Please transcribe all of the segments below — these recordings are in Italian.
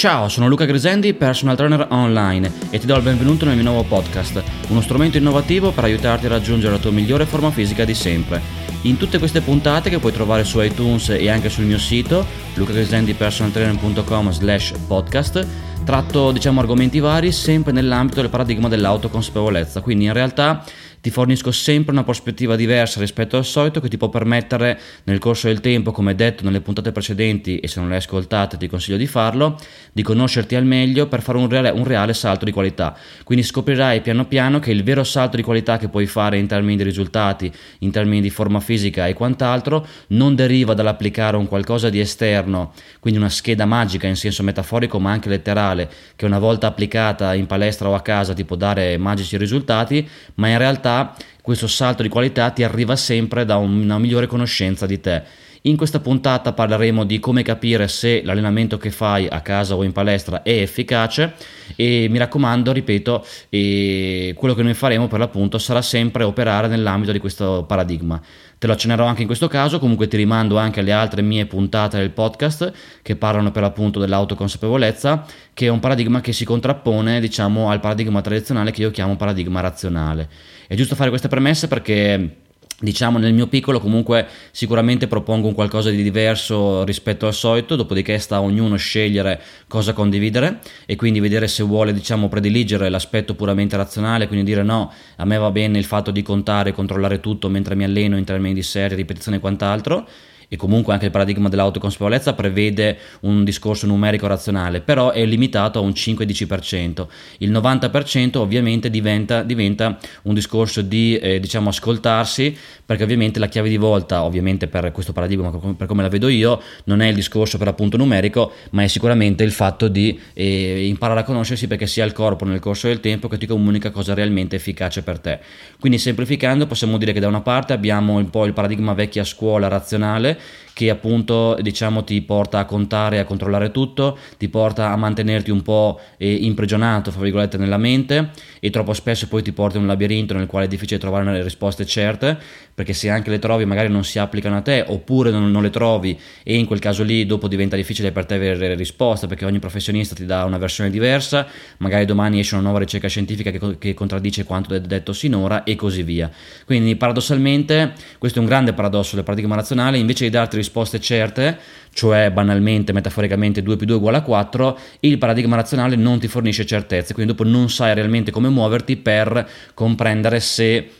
Ciao, sono Luca Grisendi, personal trainer online e ti do il benvenuto nel mio nuovo podcast, uno strumento innovativo per aiutarti a raggiungere la tua migliore forma fisica di sempre. In tutte queste puntate che puoi trovare su iTunes e anche sul mio sito lucagrisendipersonaltrainer.com slash podcast tratto diciamo argomenti vari sempre nell'ambito del paradigma dell'autoconsapevolezza, quindi in realtà ti fornisco sempre una prospettiva diversa rispetto al solito che ti può permettere nel corso del tempo, come detto nelle puntate precedenti e se non le hai ascoltate ti consiglio di farlo, di conoscerti al meglio per fare un reale, un reale salto di qualità. Quindi scoprirai piano piano che il vero salto di qualità che puoi fare in termini di risultati, in termini di forma fisica e quant'altro, non deriva dall'applicare un qualcosa di esterno, quindi una scheda magica in senso metaforico ma anche letterale, che una volta applicata in palestra o a casa ti può dare magici risultati, ma in realtà realtà questo salto di qualità ti arriva sempre da una migliore conoscenza di te. In questa puntata parleremo di come capire se l'allenamento che fai a casa o in palestra è efficace e mi raccomando, ripeto, quello che noi faremo per l'appunto sarà sempre operare nell'ambito di questo paradigma. Te lo accennerò anche in questo caso, comunque ti rimando anche alle altre mie puntate del podcast che parlano per l'appunto dell'autoconsapevolezza, che è un paradigma che si contrappone, diciamo, al paradigma tradizionale che io chiamo paradigma razionale. È giusto fare queste premesse perché Diciamo nel mio piccolo comunque sicuramente propongo un qualcosa di diverso rispetto al solito, dopodiché sta a ognuno scegliere cosa condividere e quindi vedere se vuole diciamo prediligere l'aspetto puramente razionale, quindi dire no, a me va bene il fatto di contare e controllare tutto mentre mi alleno in termini di serie, ripetizione e quant'altro e comunque anche il paradigma dell'autoconsapevolezza prevede un discorso numerico razionale, però è limitato a un 5-10%. Il 90% ovviamente diventa, diventa un discorso di eh, diciamo ascoltarsi, perché ovviamente la chiave di volta, ovviamente per questo paradigma, per come la vedo io, non è il discorso per appunto numerico, ma è sicuramente il fatto di eh, imparare a conoscersi perché sia il corpo nel corso del tempo che ti comunica cosa realmente efficace per te. Quindi semplificando possiamo dire che da una parte abbiamo un po' il paradigma vecchia scuola razionale che appunto diciamo ti porta a contare e a controllare tutto, ti porta a mantenerti un po' eh, imprigionato, fra virgolette, nella mente e troppo spesso poi ti porta in un labirinto nel quale è difficile trovare le risposte certe, perché se anche le trovi magari non si applicano a te oppure non, non le trovi e in quel caso lì dopo diventa difficile per te avere risposte perché ogni professionista ti dà una versione diversa, magari domani esce una nuova ricerca scientifica che, che contraddice quanto detto sinora e così via. Quindi paradossalmente questo è un grande paradosso del paradigma razionale, invece di darti risposte certe, cioè banalmente, metaforicamente 2 più 2 uguale a 4, il paradigma razionale non ti fornisce certezze, quindi dopo non sai realmente come muoverti per comprendere se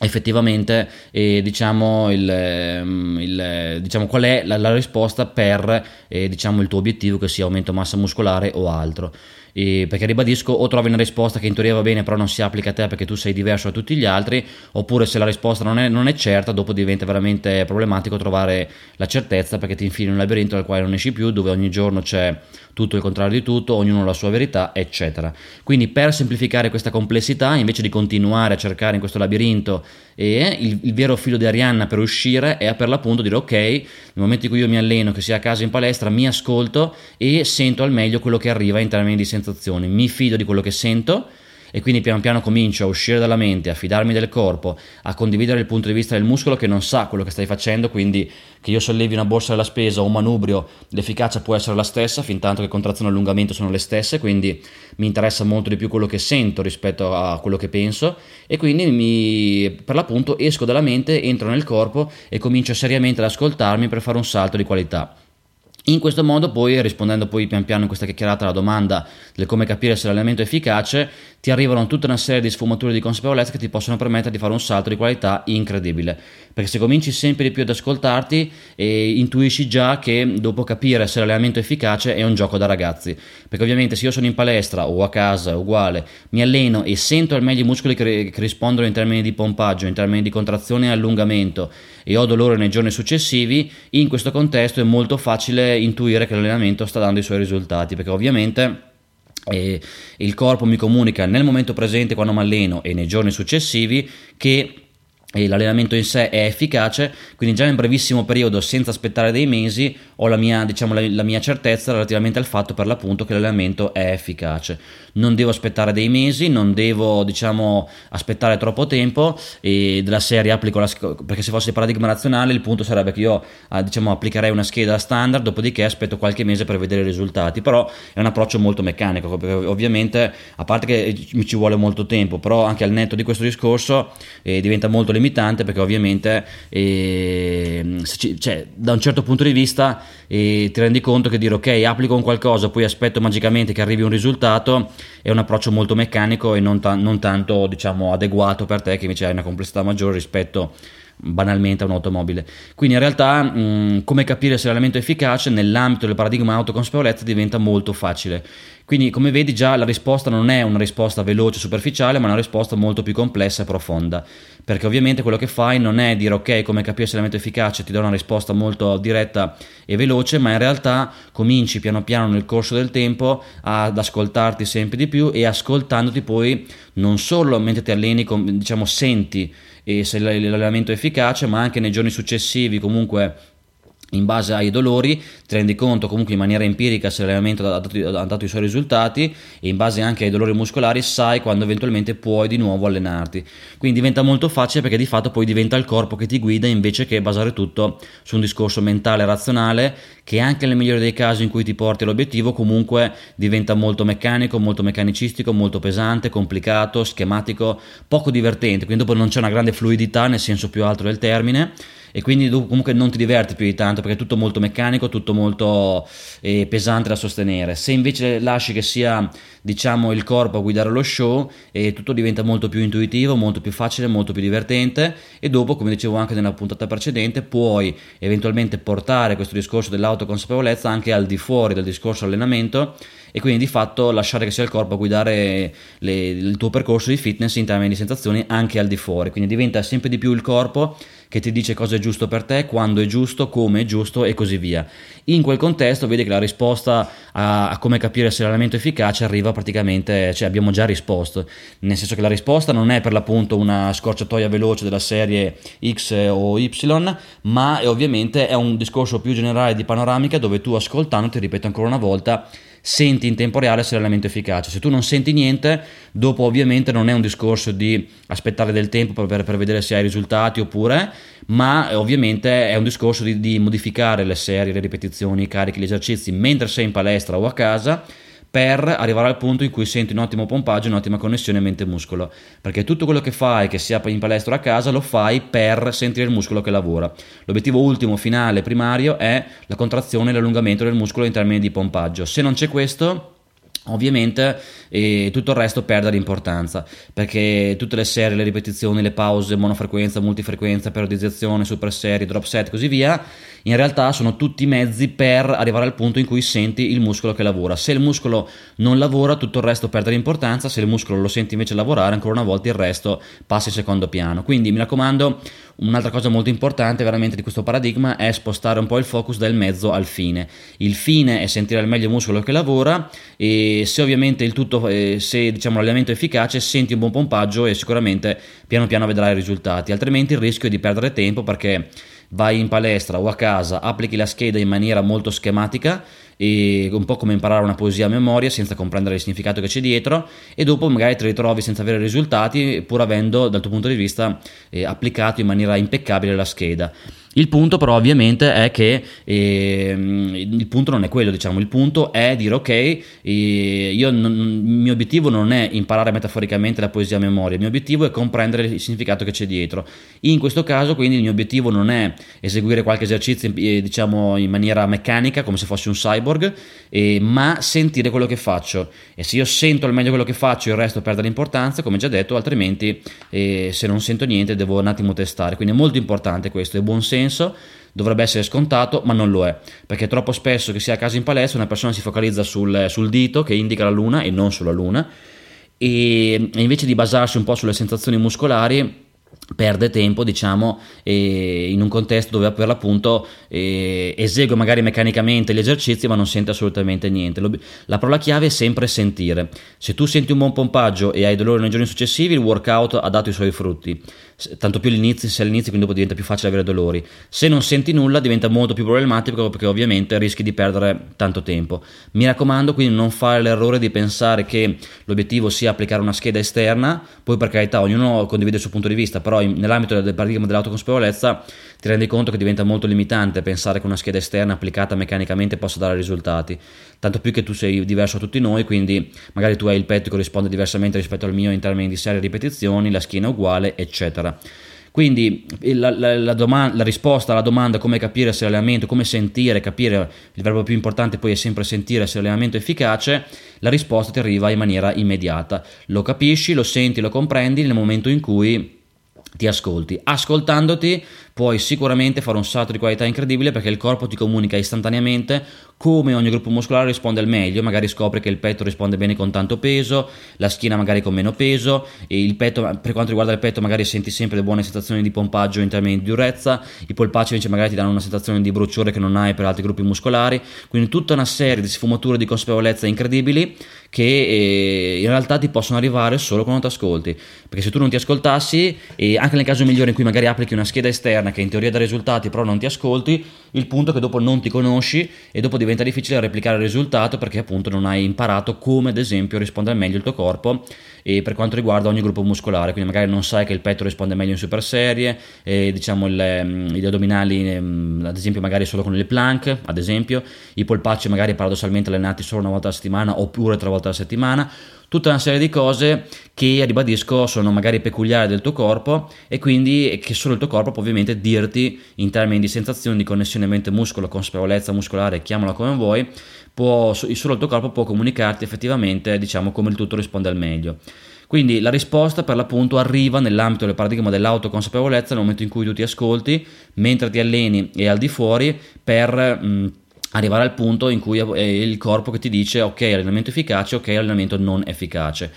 effettivamente eh, diciamo, il, ehm, il, diciamo, qual è la, la risposta per eh, diciamo, il tuo obiettivo che sia aumento massa muscolare o altro e perché ribadisco o trovi una risposta che in teoria va bene però non si applica a te perché tu sei diverso da tutti gli altri oppure se la risposta non è, non è certa dopo diventa veramente problematico trovare la certezza perché ti infili in un labirinto dal quale non esci più dove ogni giorno c'è tutto il contrario di tutto, ognuno la sua verità, eccetera. Quindi per semplificare questa complessità, invece di continuare a cercare in questo labirinto e il, il, vero filo di Arianna per uscire è per l'appunto dire ok, nel momento in cui io mi alleno, che sia a casa in palestra, mi ascolto e sento al meglio quello che arriva in termini di sensazioni, mi fido di quello che sento e quindi piano piano comincio a uscire dalla mente, a fidarmi del corpo, a condividere il punto di vista del muscolo che non sa quello che stai facendo, quindi che io sollevi una borsa della spesa o un manubrio, l'efficacia può essere la stessa, fin tanto che contrazione e allungamento sono le stesse, quindi mi interessa molto di più quello che sento rispetto a quello che penso e quindi mi, per l'appunto esco dalla mente, entro nel corpo e comincio seriamente ad ascoltarmi per fare un salto di qualità. In questo modo poi, rispondendo poi pian piano in questa chiacchierata alla domanda del come capire se l'allenamento è efficace, ti arrivano tutta una serie di sfumature di consapevolezza che ti possono permettere di fare un salto di qualità incredibile. Perché se cominci sempre di più ad ascoltarti e intuisci già che dopo capire se l'allenamento è efficace è un gioco da ragazzi. Perché ovviamente se io sono in palestra o a casa, uguale, mi alleno e sento al meglio i muscoli che, che rispondono in termini di pompaggio, in termini di contrazione e allungamento e ho dolore nei giorni successivi, in questo contesto è molto facile intuire che l'allenamento sta dando i suoi risultati. Perché ovviamente e il corpo mi comunica nel momento presente quando mi alleno e nei giorni successivi che l'allenamento in sé è efficace, quindi già in brevissimo periodo, senza aspettare dei mesi, ho la mia, diciamo, la, la mia certezza relativamente al fatto per l'appunto che l'allenamento è efficace. Non devo aspettare dei mesi, non devo diciamo, aspettare troppo tempo e della serie applico la perché se fosse paradigma razionale il punto sarebbe che io ah, diciamo, applicherei una scheda standard, dopodiché aspetto qualche mese per vedere i risultati, però è un approccio molto meccanico, perché ovviamente a parte che mi ci vuole molto tempo, però anche al netto di questo discorso eh, diventa molto limitato limitante perché ovviamente eh, ci, cioè, da un certo punto di vista eh, ti rendi conto che dire ok applico un qualcosa poi aspetto magicamente che arrivi un risultato è un approccio molto meccanico e non, ta- non tanto diciamo adeguato per te che invece hai una complessità maggiore rispetto banalmente a un'automobile. Quindi in realtà mh, come capire se l'allenamento è efficace nell'ambito del paradigma autoconsapevolezza diventa molto facile. Quindi come vedi già la risposta non è una risposta veloce, superficiale, ma una risposta molto più complessa e profonda. Perché ovviamente quello che fai non è dire ok come capire se l'allenamento è efficace, ti do una risposta molto diretta e veloce, ma in realtà cominci piano piano nel corso del tempo ad ascoltarti sempre di più e ascoltandoti poi non solo mentre ti alleni, diciamo senti se l'allenamento è efficace, ma anche nei giorni successivi comunque in base ai dolori ti rendi conto comunque in maniera empirica se l'allenamento ha dato, ha dato, i suoi risultati e in base anche ai dolori muscolari sai quando eventualmente puoi di nuovo allenarti. Quindi diventa molto facile perché di fatto poi diventa il corpo che ti guida invece che basare tutto su un discorso mentale razionale che anche nel migliore dei casi in cui ti porti all'obiettivo comunque diventa molto meccanico molto meccanicistico molto pesante complicato schematico poco divertente. Quindi dopo non c'è una grande fluidità nel senso più alto del termine e quindi tu comunque non ti diverti più di tanto perché è tutto molto meccanico, tutto molto eh, pesante da sostenere. Se invece lasci che sia diciamo il corpo a guidare lo show e tutto diventa molto più intuitivo, molto più facile, molto più divertente e dopo, come dicevo anche nella puntata precedente, puoi eventualmente portare questo discorso dell'autoconsapevolezza anche al di fuori del discorso allenamento e quindi di fatto lasciare che sia il corpo a guidare le, il tuo percorso di fitness in termini di sensazioni anche al di fuori, quindi diventa sempre di più il corpo che ti dice cosa è giusto per te, quando è giusto, come è giusto e così via. In quel contesto vedi che la risposta a, a come capire se l'allenamento è efficace arriva praticamente, cioè abbiamo già risposto, nel senso che la risposta non è per l'appunto una scorciatoia veloce della serie X o Y, ma è ovviamente è un discorso più generale di panoramica dove tu ascoltando, ti ripeto ancora una volta, senti in tempo reale se l'allenamento è efficace. Se tu non senti niente, dopo ovviamente non è un discorso di aspettare del tempo per, per vedere se hai risultati oppure, ma ovviamente è un discorso di, di modificare le serie, le ripetizioni, i carichi, gli esercizi mentre sei in palestra o a casa per arrivare al punto in cui senti un ottimo pompaggio, un'ottima connessione mente-muscolo. Perché tutto quello che fai, che sia in palestra o a casa, lo fai per sentire il muscolo che lavora. L'obiettivo ultimo, finale, primario è la contrazione e l'allungamento del muscolo in termini di pompaggio. Se non c'è questo, Ovviamente eh, tutto il resto perde di importanza perché tutte le serie, le ripetizioni, le pause, monofrequenza, multifrequenza, periodizzazione, super serie, drop set così via in realtà sono tutti mezzi per arrivare al punto in cui senti il muscolo che lavora. Se il muscolo non lavora, tutto il resto perde importanza, se il muscolo lo senti invece lavorare, ancora una volta il resto passa in secondo piano. Quindi mi raccomando, un'altra cosa molto importante veramente di questo paradigma è spostare un po' il focus dal mezzo al fine. Il fine è sentire al meglio il muscolo che lavora e se ovviamente il tutto, eh, se diciamo l'allenamento è efficace, senti un buon pompaggio e sicuramente piano piano vedrai i risultati, altrimenti il rischio è di perdere tempo perché vai in palestra o a casa, applichi la scheda in maniera molto schematica e un po' come imparare una poesia a memoria senza comprendere il significato che c'è dietro e dopo magari ti ritrovi senza avere risultati pur avendo dal tuo punto di vista eh, applicato in maniera impeccabile la scheda. Il punto però ovviamente è che eh, il punto non è quello, diciamo, il punto è dire ok, eh, non, il mio obiettivo non è imparare metaforicamente la poesia a memoria, il mio obiettivo è comprendere il significato che c'è dietro. In questo caso quindi il mio obiettivo non è eseguire qualche esercizio eh, diciamo in maniera meccanica come se fossi un cyborg, eh, ma sentire quello che faccio e se io sento al meglio quello che faccio il resto perde l'importanza, come già detto, altrimenti eh, se non sento niente devo un attimo testare, quindi è molto importante questo, è buon senso senso, dovrebbe essere scontato, ma non lo è, perché troppo spesso che sia a casa in palestra una persona si focalizza sul, sul dito che indica la luna e non sulla luna, e invece di basarsi un po' sulle sensazioni muscolari perde tempo diciamo eh, in un contesto dove per l'appunto eh, esegue magari meccanicamente gli esercizi ma non sente assolutamente niente. La parola chiave è sempre sentire. Se tu senti un buon pompaggio e hai dolore nei giorni successivi il workout ha dato i suoi frutti tanto più all'inizio, se all'inizio quindi dopo diventa più facile avere dolori. Se non senti nulla diventa molto più problematico perché ovviamente rischi di perdere tanto tempo. Mi raccomando quindi non fare l'errore di pensare che l'obiettivo sia applicare una scheda esterna, poi per carità ognuno condivide il suo punto di vista, però nell'ambito del paradigma dell'autoconsapevolezza ti rendi conto che diventa molto limitante pensare che una scheda esterna applicata meccanicamente possa dare risultati. Tanto più che tu sei diverso da tutti noi, quindi magari tu hai il petto che risponde diversamente rispetto al mio in termini di serie ripetizioni, la schiena è uguale, eccetera. Quindi la, la, la, domanda, la, risposta alla domanda come capire se l'allenamento, come sentire, capire, il verbo più importante poi è sempre sentire se l'allenamento è efficace, la risposta ti arriva in maniera immediata. Lo capisci, lo senti, lo comprendi nel momento in cui ti ascolti. Ascoltandoti puoi sicuramente fare un salto di qualità incredibile perché il corpo ti comunica istantaneamente come ogni gruppo muscolare risponde al meglio, magari scopri che il petto risponde bene con tanto peso, la schiena magari con meno peso, petto, per quanto riguarda il petto magari senti sempre le buone sensazioni di pompaggio in termini di durezza, i polpacci invece magari ti danno una sensazione di bruciore che non hai per altri gruppi muscolari, quindi tutta una serie di sfumature di consapevolezza incredibili che eh, in realtà ti possono arrivare solo quando ti ascolti, perché se tu non ti ascoltassi, e anche nel caso migliore in cui magari applichi una scheda esterna, esterna che in teoria dà risultati però non ti ascolti, il punto è che dopo non ti conosci e dopo diventa difficile replicare il risultato perché appunto non hai imparato come ad esempio risponde meglio il tuo corpo e per quanto riguarda ogni gruppo muscolare, quindi magari non sai che il petto risponde meglio in super serie, e diciamo il, mm, gli addominali mm, ad esempio magari solo con le plank, ad esempio, i polpacci magari paradossalmente allenati solo una volta alla settimana oppure tre volte alla settimana, tutta una serie di cose che ribadisco sono magari peculiari del tuo corpo e quindi che solo il tuo corpo può ovviamente dirti in termini di sensazioni di connessione mente-muscolo, consapevolezza muscolare, chiamala come vuoi, può, solo il tuo corpo può comunicarti effettivamente diciamo come il tutto risponde al meglio. Quindi la risposta per l'appunto arriva nell'ambito del paradigma dell'autoconsapevolezza nel momento in cui tu ti ascolti, mentre ti alleni e al di fuori per... Mh, arrivare al punto in cui è il corpo che ti dice ok allenamento efficace, ok allenamento non efficace.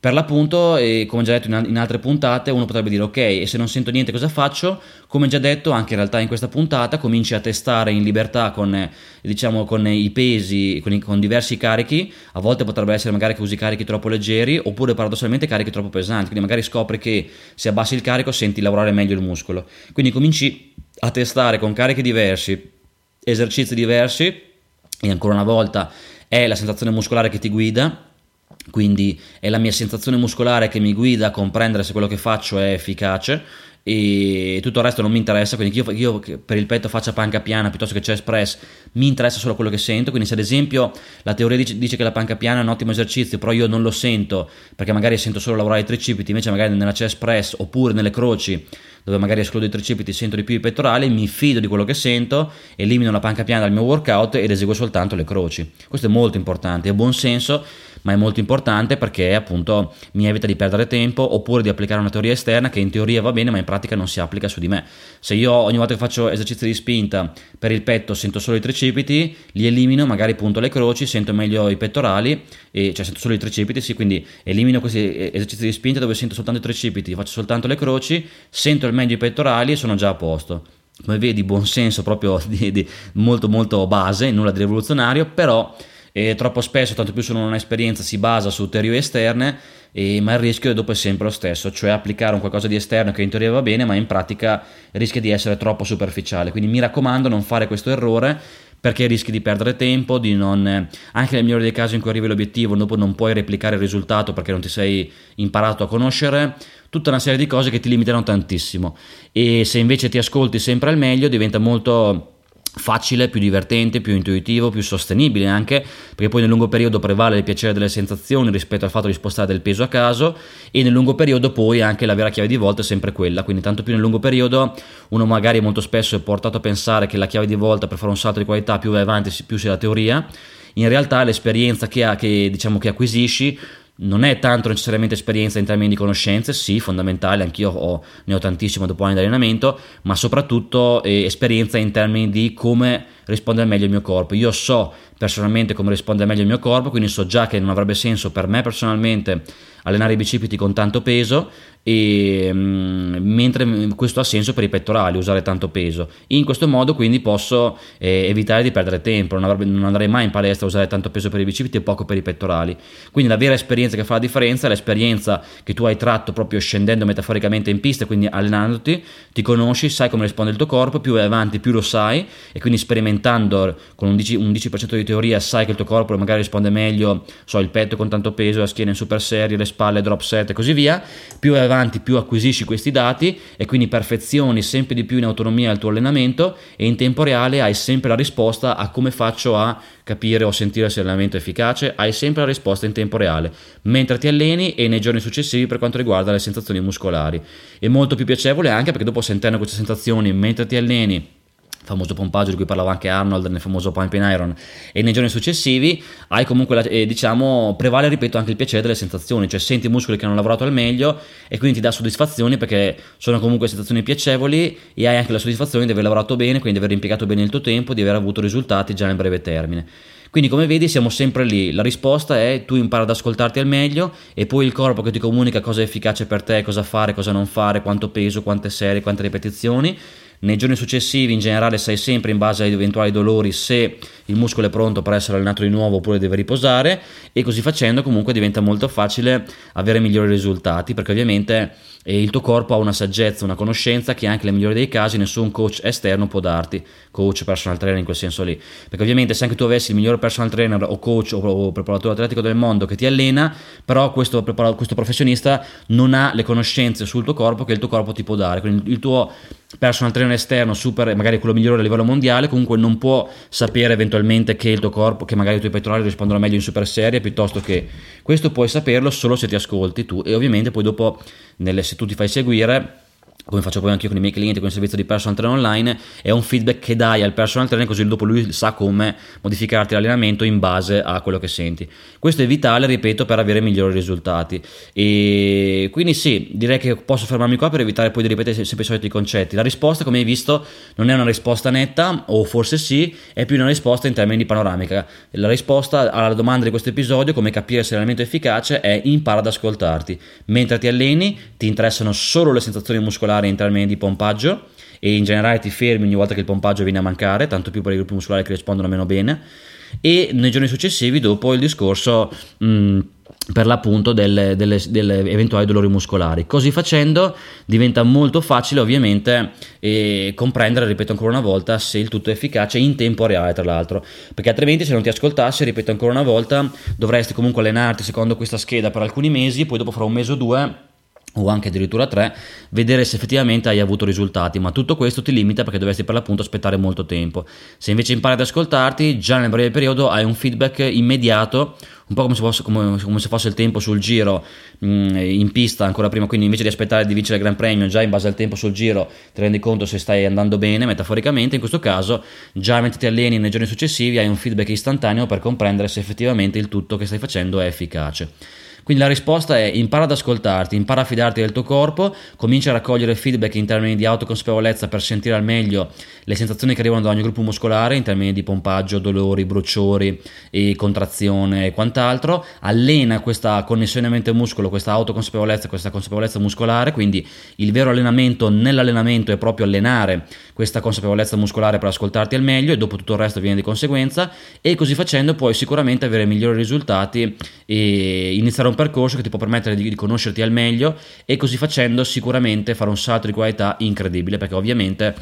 Per l'appunto, e come già detto in, altre puntate, uno potrebbe dire ok, e se non sento niente cosa faccio? Come già detto anche in realtà in questa puntata, cominci a testare in libertà con, diciamo, con i pesi, con, i, con, diversi carichi, a volte potrebbe essere magari che usi carichi troppo leggeri, oppure paradossalmente carichi troppo pesanti, quindi magari scopri che se abbassi il carico senti lavorare meglio il muscolo. Quindi cominci a testare con carichi diversi, esercizi diversi e ancora una volta è la sensazione muscolare che ti guida, quindi è la mia sensazione muscolare che mi guida a comprendere se quello che faccio è efficace e tutto il resto non mi interessa, quindi io, io per il petto faccia panca piana piuttosto che chest press, mi interessa solo quello che sento, quindi se ad esempio la teoria dice, dice, che la panca piana è un ottimo esercizio, però io non lo sento perché magari sento solo lavorare i tricipiti, invece magari nella chest press oppure nelle croci dove magari escludo i tricipiti, sento di più i pettorali, mi fido di quello che sento, elimino la panca piana dal mio workout ed eseguo soltanto le croci. Questo è molto importante, è buon senso ma è molto importante perché appunto mi evita di perdere tempo oppure di applicare una teoria esterna che in teoria va bene ma in pratica non si applica su di me. Se io ogni volta che faccio esercizi di spinta per il petto sento solo i tricipiti, li elimino, magari punto le croci, sento meglio i pettorali, e, cioè sento solo i tricipiti, sì, quindi elimino questi esercizi di spinta dove sento soltanto i tricipiti, faccio soltanto le croci, sento il meglio i pettorali e sono già a posto come vedi buon senso proprio di, di molto molto base, nulla di rivoluzionario, però e troppo spesso, tanto più se non ha esperienza, si basa su teorie esterne, e, ma il rischio dopo è sempre lo stesso, cioè applicare un qualcosa di esterno che in teoria va bene, ma in pratica rischia di essere troppo superficiale. Quindi mi raccomando, non fare questo errore perché rischi di perdere tempo, di non, anche nel migliore dei casi in cui arrivi l'obiettivo, dopo non puoi replicare il risultato perché non ti sei imparato a conoscere, tutta una serie di cose che ti limitano tantissimo. E se invece ti ascolti sempre al meglio, diventa molto facile, più divertente, più intuitivo, più sostenibile anche, perché poi nel lungo periodo prevale il piacere delle sensazioni rispetto al fatto di spostare del peso a caso e nel lungo periodo poi anche la vera chiave di volta è sempre quella, quindi tanto più nel lungo periodo uno magari molto spesso è portato a pensare che la chiave di volta per fare un salto di qualità più vai avanti più sia la teoria, in realtà l'esperienza che, ha, che, diciamo, che acquisisci non è tanto necessariamente esperienza in termini di conoscenze, sì, fondamentale, anch'io ho, ne ho tantissimo dopo anni di allenamento, ma soprattutto eh, esperienza in termini di come risponde al meglio il mio corpo. Io so personalmente come risponde meglio il mio corpo, quindi so già che non avrebbe senso per me personalmente allenare i bicipiti con tanto peso e, mh, mentre questo ha senso per i pettorali usare tanto peso. In questo modo quindi posso eh, evitare di perdere tempo. Non, avrebbe, non, andrei mai in palestra a usare tanto peso per i bicipiti e poco per i pettorali. Quindi la vera esperienza che fa la differenza è l'esperienza che tu hai tratto proprio scendendo metaforicamente in pista quindi allenandoti ti conosci sai come risponde il tuo corpo più vai avanti più lo sai e quindi sperimentando con un 10%, un 10% di teoria sai che il tuo corpo magari risponde meglio so il petto con tanto peso la schiena in super serie le spalle drop set e così via più vai avanti più acquisisci questi dati e quindi perfezioni sempre di più in autonomia il tuo allenamento e in tempo reale hai sempre la risposta a come faccio a capire o sentire se l'allenamento è efficace, hai sempre la risposta in tempo reale, mentre ti alleni e nei giorni successivi per quanto riguarda le sensazioni muscolari. È molto più piacevole anche perché dopo sentendo queste sensazioni mentre ti alleni famoso pompaggio di cui parlava anche Arnold nel famoso Pump in Iron. E nei giorni successivi hai comunque la, eh, diciamo prevale ripeto anche il piacere delle sensazioni cioè senti i muscoli che hanno lavorato al meglio e quindi ti dà soddisfazioni perché sono comunque sensazioni piacevoli e hai anche la soddisfazione di aver lavorato bene quindi di aver impiegato bene il tuo tempo di aver avuto risultati già nel breve termine. Quindi come vedi siamo sempre lì, la risposta è tu impara ad ascoltarti al meglio e poi il corpo che ti comunica cosa è efficace per te, cosa fare, cosa non fare, quanto peso, quante serie, quante ripetizioni nei giorni successivi in generale sai sempre in base agli eventuali dolori se il muscolo è pronto per essere allenato di nuovo oppure deve riposare e così facendo comunque diventa molto facile avere migliori risultati perché ovviamente eh, il tuo corpo ha una saggezza, una conoscenza che anche nel migliore dei casi nessun coach esterno può darti, coach, personal trainer in quel senso lì, perché ovviamente se anche tu avessi il miglior personal trainer o coach o preparatore atletico del mondo che ti allena, però questo, questo professionista non ha le conoscenze sul tuo corpo che il tuo corpo ti può dare, quindi il tuo personal trainer esterno, super, magari quello migliore a livello mondiale, comunque non può sapere eventualmente che il tuo corpo, che magari i tuoi pettorali rispondono meglio in super serie piuttosto che questo puoi saperlo solo se ti ascolti tu. E ovviamente poi dopo nelle, se tu ti fai seguire come faccio poi anche io con i miei clienti con il servizio di personal trainer online, è un feedback che dai al personal trainer così dopo lui sa come modificarti l'allenamento in base a quello che senti. Questo è vitale, ripeto, per avere migliori risultati. E quindi sì, direi che posso fermarmi qua per evitare poi di ripetere sempre i soliti concetti. La risposta, come hai visto, non è una risposta netta, o forse sì, è più una risposta in termini di panoramica. La risposta alla domanda di questo episodio, come capire se l'allenamento è efficace, è impara ad ascoltarti. Mentre ti alleni, ti interessano solo le sensazioni muscolari muscolare in termini di pompaggio e in generale ti fermi ogni volta che il pompaggio viene a mancare, tanto più per i gruppi muscolari che rispondono meno bene e nei giorni successivi dopo il discorso mh, per l'appunto delle, delle, delle, eventuali dolori muscolari. Così facendo diventa molto facile ovviamente eh, comprendere, ripeto ancora una volta, se il tutto è efficace in tempo reale tra l'altro, perché altrimenti se non ti ascoltassi, ripeto ancora una volta, dovresti comunque allenarti secondo questa scheda per alcuni mesi, poi dopo fra un mese o due o anche addirittura tre, vedere se effettivamente hai avuto risultati, ma tutto questo ti limita perché dovresti per l'appunto aspettare molto tempo. Se invece impari ad ascoltarti, già nel breve periodo hai un feedback immediato, un po' come se fosse, come, come se fosse il tempo sul giro mh, mm, in pista ancora prima, quindi invece di aspettare di vincere il Gran Premio, già in base al tempo sul giro ti rendi conto se stai andando bene, metaforicamente, in questo caso già mentre ti alleni nei giorni successivi hai un feedback istantaneo per comprendere se effettivamente il tutto che stai facendo è efficace. Quindi la risposta è impara ad ascoltarti, impara a fidarti del tuo corpo, comincia a raccogliere feedback in termini di autoconsapevolezza per sentire al meglio le sensazioni che arrivano da ogni gruppo muscolare in termini di pompaggio, dolori, bruciori, e contrazione e quant'altro. Allena questa connessione mente-muscolo, questa autoconsapevolezza, questa consapevolezza muscolare, quindi il vero allenamento nell'allenamento è proprio allenare questa consapevolezza muscolare per ascoltarti al meglio e dopo tutto il resto viene di conseguenza e così facendo puoi sicuramente avere migliori risultati e iniziare un percorso che ti può permettere di, di conoscerti al meglio e così facendo sicuramente fare un salto di qualità incredibile perché ovviamente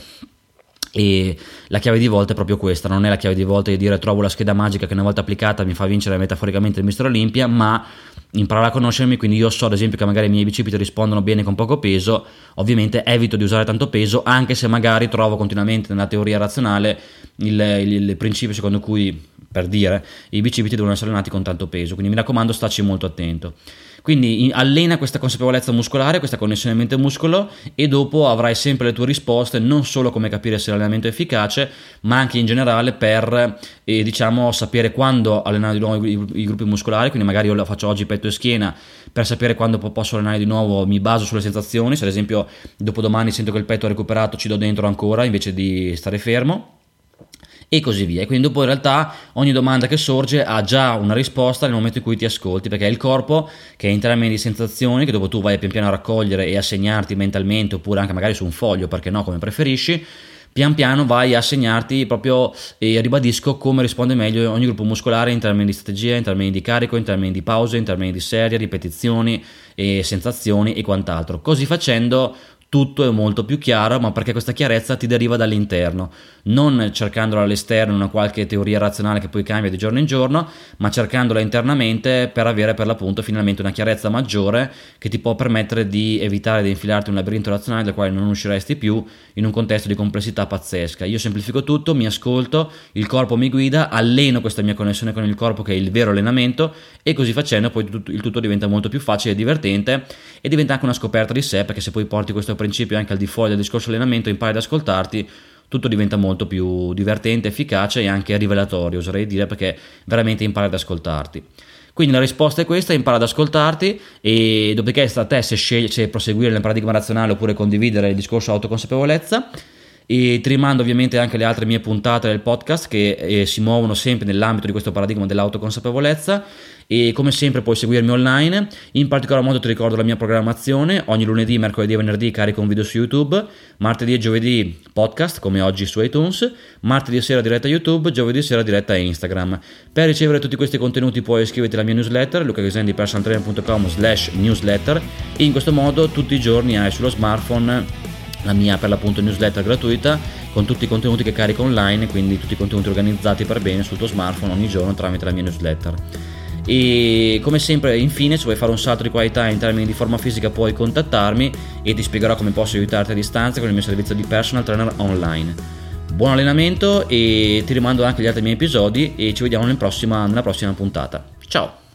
e la chiave di volta è proprio questa, non è la chiave di volta di dire trovo la scheda magica che una volta applicata mi fa vincere metaforicamente il Mister Olympia, ma imparare a conoscermi, quindi io so ad esempio che magari i miei bicipiti rispondono bene con poco peso, ovviamente evito di usare tanto peso, anche se magari trovo continuamente nella teoria razionale il, il, il principio secondo cui, per dire, i bicipiti devono essere allenati con tanto peso, quindi mi raccomando staci molto attento. Quindi allena questa consapevolezza muscolare, questa connessione mente-muscolo e dopo avrai sempre le tue risposte non solo come capire se l'allenamento è efficace, ma anche in generale per eh, diciamo sapere quando allenare di nuovo i, i, gruppi muscolari, quindi magari io lo faccio oggi petto e schiena per sapere quando posso allenare di nuovo, mi baso sulle sensazioni, se ad esempio dopo domani sento che il petto è recuperato ci do dentro ancora invece di stare fermo e così via. Quindi dopo in realtà ogni domanda che sorge ha già una risposta nel momento in cui ti ascolti, perché è il corpo che è in termini di sensazioni, che dopo tu vai pian piano a raccogliere e a segnarti mentalmente, oppure anche magari su un foglio, perché no, come preferisci, pian piano vai a segnarti proprio e ribadisco come risponde meglio ogni gruppo muscolare in termini di strategia, in termini di carico, in termini di pause, in termini di serie, ripetizioni e sensazioni e quant'altro. Così facendo tutto è molto più chiaro, ma perché questa chiarezza ti deriva dall'interno, non cercandola all'esterno in una qualche teoria razionale che poi cambia di giorno in giorno, ma cercandola internamente per avere per l'appunto finalmente una chiarezza maggiore che ti può permettere di evitare di infilarti in un labirinto razionale dal quale non usciresti più in un contesto di complessità pazzesca. Io semplifico tutto, mi ascolto, il corpo mi guida, alleno questa mia connessione con il corpo che è il vero allenamento e così facendo poi il tutto diventa molto più facile e divertente e diventa anche una scoperta di sé perché se poi porti questo anche al di fuori del discorso allenamento, impari ad ascoltarti, tutto diventa molto più divertente, efficace e anche rivelatorio, oserei dire, perché veramente impari ad ascoltarti. Quindi la risposta è questa, impara ad ascoltarti e dopodiché sta a te se scegli se proseguire nel paradigma razionale oppure condividere il discorso autoconsapevolezza e ti rimando ovviamente anche le altre mie puntate del podcast che eh, si muovono sempre nell'ambito di questo paradigma dell'autoconsapevolezza. E come sempre puoi seguirmi online, in particolar modo ti ricordo la mia programmazione, ogni lunedì, mercoledì e venerdì carico un video su YouTube, martedì e giovedì podcast come oggi su iTunes, martedì sera diretta YouTube, giovedì sera diretta Instagram. Per ricevere tutti questi contenuti puoi iscriverti alla mia newsletter lucachesendipersonaltrainer.com slash newsletter. In questo modo tutti i giorni hai sullo smartphone la mia per l'appunto newsletter gratuita con tutti i contenuti che carico online, quindi tutti i contenuti organizzati per bene sul tuo smartphone ogni giorno tramite la mia newsletter. E come sempre, infine, se vuoi fare un salto di qualità in termini di forma fisica, puoi contattarmi e ti spiegherò come posso aiutarti a distanza con il mio servizio di personal trainer online. Buon allenamento e ti rimando anche agli altri miei episodi e ci vediamo nel prossima, nella prossima puntata. Ciao!